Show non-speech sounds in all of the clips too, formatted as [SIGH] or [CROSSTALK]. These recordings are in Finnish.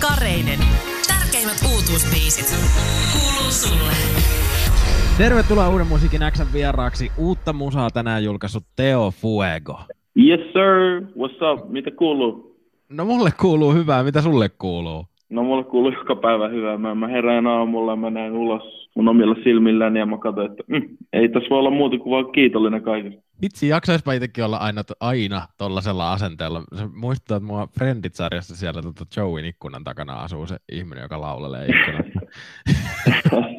Kareinen. Tärkeimmät uutuusbiisit. Kuuluu sulle. Tervetuloa Uuden musiikin Xn vieraaksi. Uutta musaa tänään julkaissut Teo Fuego. Yes sir, what's up, mitä kuuluu? No mulle kuuluu hyvää, mitä sulle kuuluu? No mulle kuuluu joka päivä hyvää. Mä, mä herään aamulla, mä näen ulos mun omilla silmilläni ja mä katsoin, että mm, ei tässä voi olla muuta kuin vaan kiitollinen kaikesta. Vitsi, jaksaispa itsekin olla aina, aina tollasella asenteella. Se muistuttaa, että mua Friendit-sarjassa siellä tuota Joeyn ikkunan takana asuu se ihminen, joka laulelee ikkunan. [LAUGHS]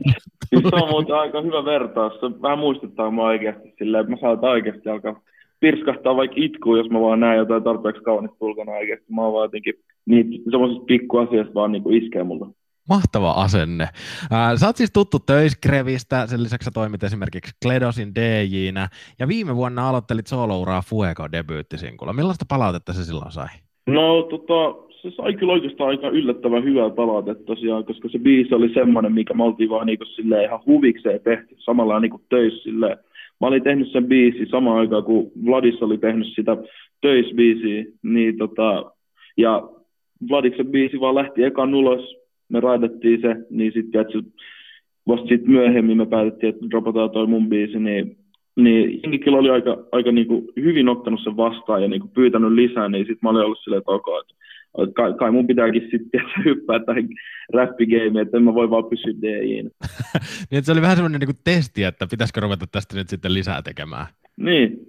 siis se on muuten aika hyvä vertaus. Se vähän muistuttaa mua oikeasti silleen, että mä saatan oikeasti alkaa pirskahtaa vaikka itkuu, jos mä vaan näen jotain tarpeeksi kaunista ulkona oikeasti. Mä oon vaan jotenkin niitä semmoisista pikkuasiasta vaan niinku iskee mulle. Mahtava asenne. Ää, sä oot siis tuttu Töiskrevistä, sen lisäksi sä toimit esimerkiksi Kledosin DJnä, ja viime vuonna aloittelit soolouraa Fuego debyyttisinkulla. Millaista palautetta se silloin sai? No tota, se sai kyllä oikeastaan aika yllättävän hyvää palautetta tosiaan, koska se biisi oli semmoinen, mikä me oltiin vaan niinku silleen ihan huvikseen tehty, samalla niinku töissä silleen. Mä olin tehnyt sen biisi samaan aikaan, kun Vladis oli tehnyt sitä töisbiisiä, niin tota, ja Vladiksen biisi vaan lähti ekan ulos, me raidattiin se, niin sitten vasta sitten myöhemmin me päätettiin, että dropataan toi mun biisi, niin niin jengi kyllä oli aika, aika niinku hyvin ottanut sen vastaan ja niinku pyytänyt lisää, niin sitten mä olin ollut silleen, että okay, että kai, kai mun pitääkin sitten [LAUGHS] hyppää tähän räppigeimiin, että en mä voi vaan pysyä DJin. [LAUGHS] niin, se oli vähän semmoinen niinku testi, että pitäisikö ruveta tästä nyt sitten lisää tekemään. Niin.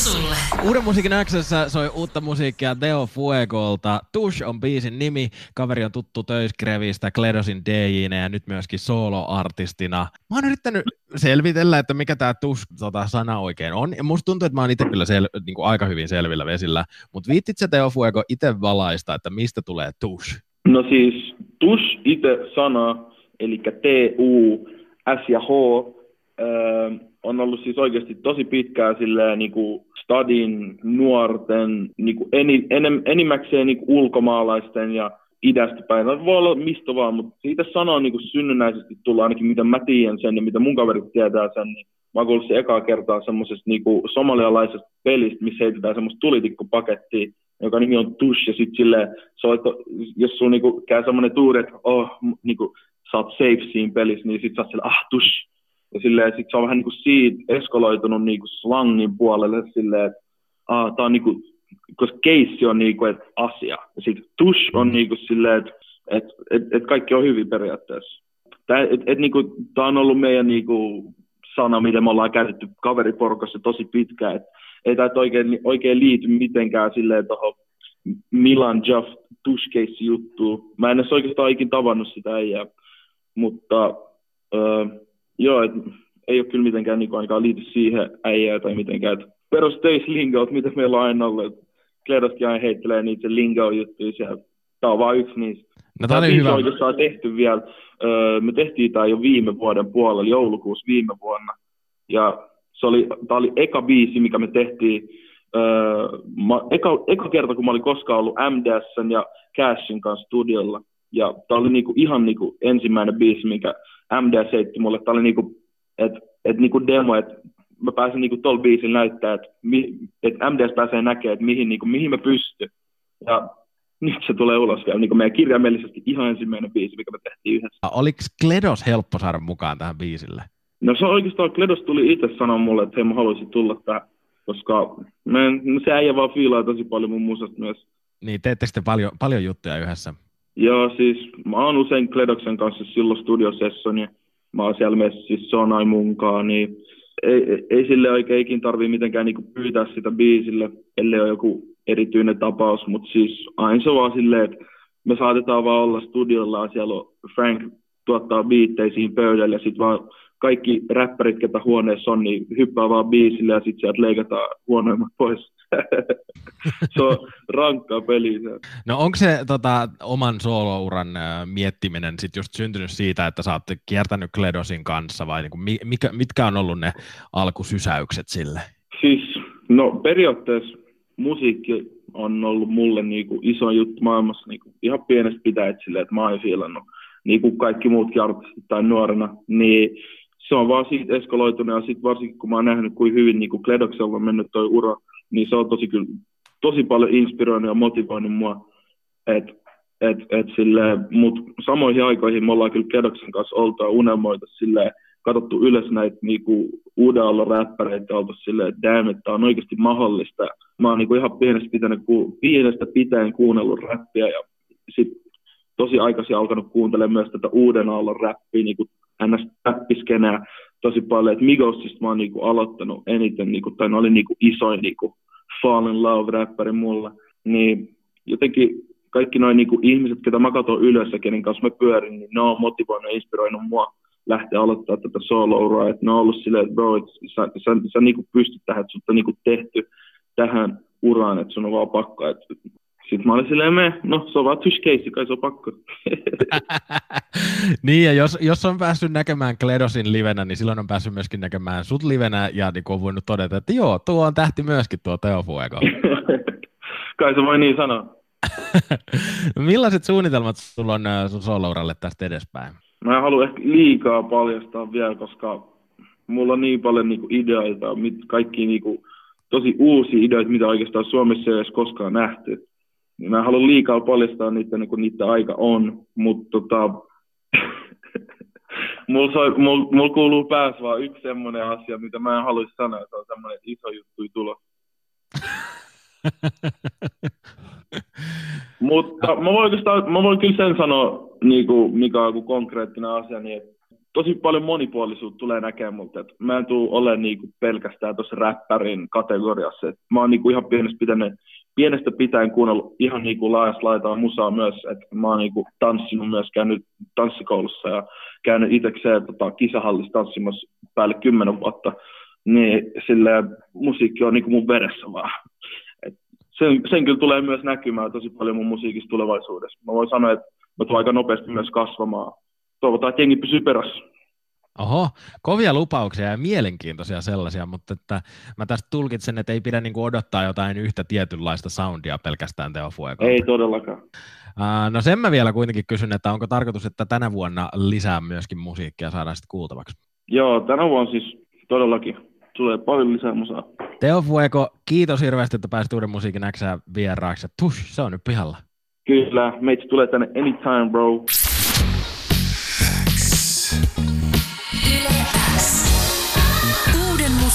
Sulle. Uuden musiikin Xssä soi uutta musiikkia Deo Fuegolta. Tush on biisin nimi. Kaveri on tuttu Töiskrevistä, Kledosin DJnä ja nyt myöskin solo-artistina. Mä oon yrittänyt selvitellä, että mikä tämä Tush tota, sana oikein on. Ja musta tuntuu, että mä oon itse kyllä sel- niin kuin aika hyvin selvillä vesillä. Mutta viittit sä Deo Fuego itse valaista, että mistä tulee Tush? No siis Tush itse sana, eli T-U, S ja H, öö, on ollut siis oikeasti tosi pitkään silleen niin kuin stadin, nuorten, niin kuin eni, enem, enimmäkseen niin kuin ulkomaalaisten ja idästä päin. No, voi olla mistä vaan, mutta siitä sanoo niin kuin synnynnäisesti tulla ainakin mitä mä tiedän sen ja mitä mun kaverit tietää sen, niin mä oon se ekaa kertaa semmoisesta niin somalialaisesta pelistä, missä heitetään semmoista tulitikkupakettia, joka nimi on Tush, ja sitten silleen, se on, että jos sulla niinku käy semmoinen tuuri, että oh, niinku, sä oot safe siinä pelissä, niin sit sä oot silleen, ah, Tush, silleen, sit se on vähän niin kuin siitä eskaloitunut niin kuin slangin puolelle silleen, että ah, tää on niin kuin, koska keissi on niin kuin, että asia. Ja sitten tush on niin kuin silleen, että et, et, et kaikki on hyvin periaatteessa. Tämä et, et, niin kuin, on ollut meidän niin kuin, sana, mitä me ollaan käytetty kaveriporukassa tosi pitkään. Et, ei tämä oikein, oikein liity mitenkään silleen tuohon Milan Jaff tush juttuun. Mä en edes oikeastaan ikin tavannut sitä äijää, mutta öö, Joo, et ei ole kyllä mitenkään niin ainakaan liity siihen äijää tai mitenkään. Perustöislingot, mitä meillä on aina ollut. Kledoskin aina heittelee niitä lingo-juttuja siellä. Tämä on vain yksi niistä. No, tämä on hyvä. oikeastaan tehty vielä. Öö, me tehtiin tämä jo viime vuoden puolella, joulukuussa viime vuonna. Ja se oli, tämä oli eka biisi, mikä me tehtiin. Öö, mä, eka, eka kerta, kun mä olin koskaan ollut MDSn ja Cashin kanssa studiolla. Ja tämä oli niinku, ihan niinku ensimmäinen biisi, mikä MD heitti mulle, että oli niinku, et, et niinku demo, että mä pääsin niinku tuolla biisillä näyttää, että et MDS pääsee näkemään, että mihin, niinku, mihin mä pystyn. Ja nyt se tulee ulos vielä, niin meidän kirjaimellisesti ihan ensimmäinen biisi, mikä me tehtiin yhdessä. Oliko Kledos helppo saada mukaan tähän biisille? No se oikeastaan, Kledos tuli itse sanoa mulle, että hei mä haluaisin tulla tähän, koska mä, no se äijä vaan fiilaa tosi paljon mun musasta myös. Niin, teette sitten paljon, paljon juttuja yhdessä? Joo, siis mä oon usein Kledoksen kanssa silloin studiosessoni. Mä oon siellä messissä Sonai munkaan, niin ei, ei, sille oikein tarvii mitenkään niinku pyytää sitä biisille, ellei ole joku erityinen tapaus, mutta siis aina se vaan silleen, että me saatetaan vaan olla studiolla ja siellä on Frank tuottaa biitteisiin pöydälle ja sitten vaan kaikki räppärit, ketä huoneessa on, niin hyppää vaan biisille ja sitten sieltä leikataan huonoimmat pois. [LAUGHS] se on rankkaa peliä. No onko se tota, oman soolouran miettiminen sit just syntynyt siitä, että sä oot kiertänyt Kledosin kanssa vai niinku, mikä, mitkä on ollut ne alkusysäykset sille? Siis, no periaatteessa musiikki on ollut mulle niinku iso juttu maailmassa niinku ihan pienestä pitäen silleen, että mä oon fiilannut niin kuin kaikki muutkin artistit tai nuorena, niin se on vaan siitä eskaloitunut ja sitten varsinkin kun mä oon nähnyt, kuin hyvin niin kuin Kledoksella on mennyt toi ura, niin se on tosi, kyllä, tosi paljon inspiroinut ja motivoinut mua Et, et, et silleen, mut samoihin aikoihin me ollaan kyllä Kedoksen kanssa oltu ja unelmoitu silleen, katsottu ylös näitä niinku, uuden aallon räppäreitä oltu silleen, että damn, että on oikeasti mahdollista. Mä oon niinku ihan pienestä pitäen, ku, pienestä pitäen kuunnellut räppiä ja sit tosi aikaisin alkanut kuuntelemaan myös tätä uuden aallon räppiä, niinku ns. räppiskenää tosi paljon, että Migosista mä oon niinku aloittanut eniten, niinku, tai ne oli niinku isoin niinku fall in love-räppäri mulla, niin jotenkin kaikki noin niinku ihmiset, ketä mä katson ylös ja kenen kanssa mä pyörin, niin ne on motivoinut ja inspiroinut mua lähteä aloittaa tätä solo että ne on ollut silleen, että bro, että sä, sä, sä niinku pystyt tähän, että sut on niinku tehty tähän uraan, että sun on vaan pakko, että sitten mä olin silleen, me, no se on vaan case, kai se on pakko. [LAUGHS] niin, ja jos, jos on päässyt näkemään Kledosin livenä, niin silloin on päässyt myöskin näkemään sut livenä, ja niin on voinut todeta, että joo, tuo on tähti myöskin tuo Teo Fuego. [LAUGHS] kai se voi niin sanoa. [LAUGHS] Millaiset suunnitelmat sulla on äh, sun solouralle tästä edespäin? Mä en halua ehkä liikaa paljastaa vielä, koska mulla on niin paljon niinku ideoita, kaikki niinku, tosi uusia ideoita, mitä oikeastaan Suomessa ei edes koskaan nähty. Mä en halua liikaa paljastaa niitä, niin kuin niitä aika on, mutta tota, [LAUGHS] mulla, soi, mulla, mulla kuuluu päässä vaan yksi semmoinen asia, mitä mä en haluaisi sanoa, että on semmoinen iso juttu tulo. [LAUGHS] Mutta mä voin, mä voin kyllä sen sanoa, niin kuin, mikä on konkreettinen asia, niin että tosi paljon monipuolisuutta tulee näkemään multa. Että mä en tule olemaan niin kuin pelkästään tuossa räppärin kategoriassa. Et mä oon niin kuin ihan pienestä pitäen, pienestä pitäen kuunnellut ihan niin kuin laajasta laitaa musaa myös. Että mä oon niin kuin tanssinut myös, käynyt tanssikoulussa ja käynyt itsekseen tota, kisahallissa tanssimassa päälle kymmenen vuotta. Niin silleen musiikki on niin kuin mun veressä vaan sen, sen kyllä tulee myös näkymään tosi paljon mun musiikissa tulevaisuudessa. Mä voin sanoa, että mä tulen aika nopeasti myös kasvamaan. Toivotaan, että jengi pysyy perässä. Oho, kovia lupauksia ja mielenkiintoisia sellaisia, mutta että mä tästä tulkitsen, että ei pidä niinku odottaa jotain yhtä tietynlaista soundia pelkästään Teo. Ei todellakaan. Uh, no sen mä vielä kuitenkin kysyn, että onko tarkoitus, että tänä vuonna lisää myöskin musiikkia saadaan sitten kuultavaksi? Joo, tänä vuonna siis todellakin tulee paljon lisää musaa. Teo Fuego, kiitos hirveästi, että pääsit uuden musiikin Xää vieraaksi. Tush, se on nyt pihalla. Kyllä, meitä tulee tänne anytime, bro.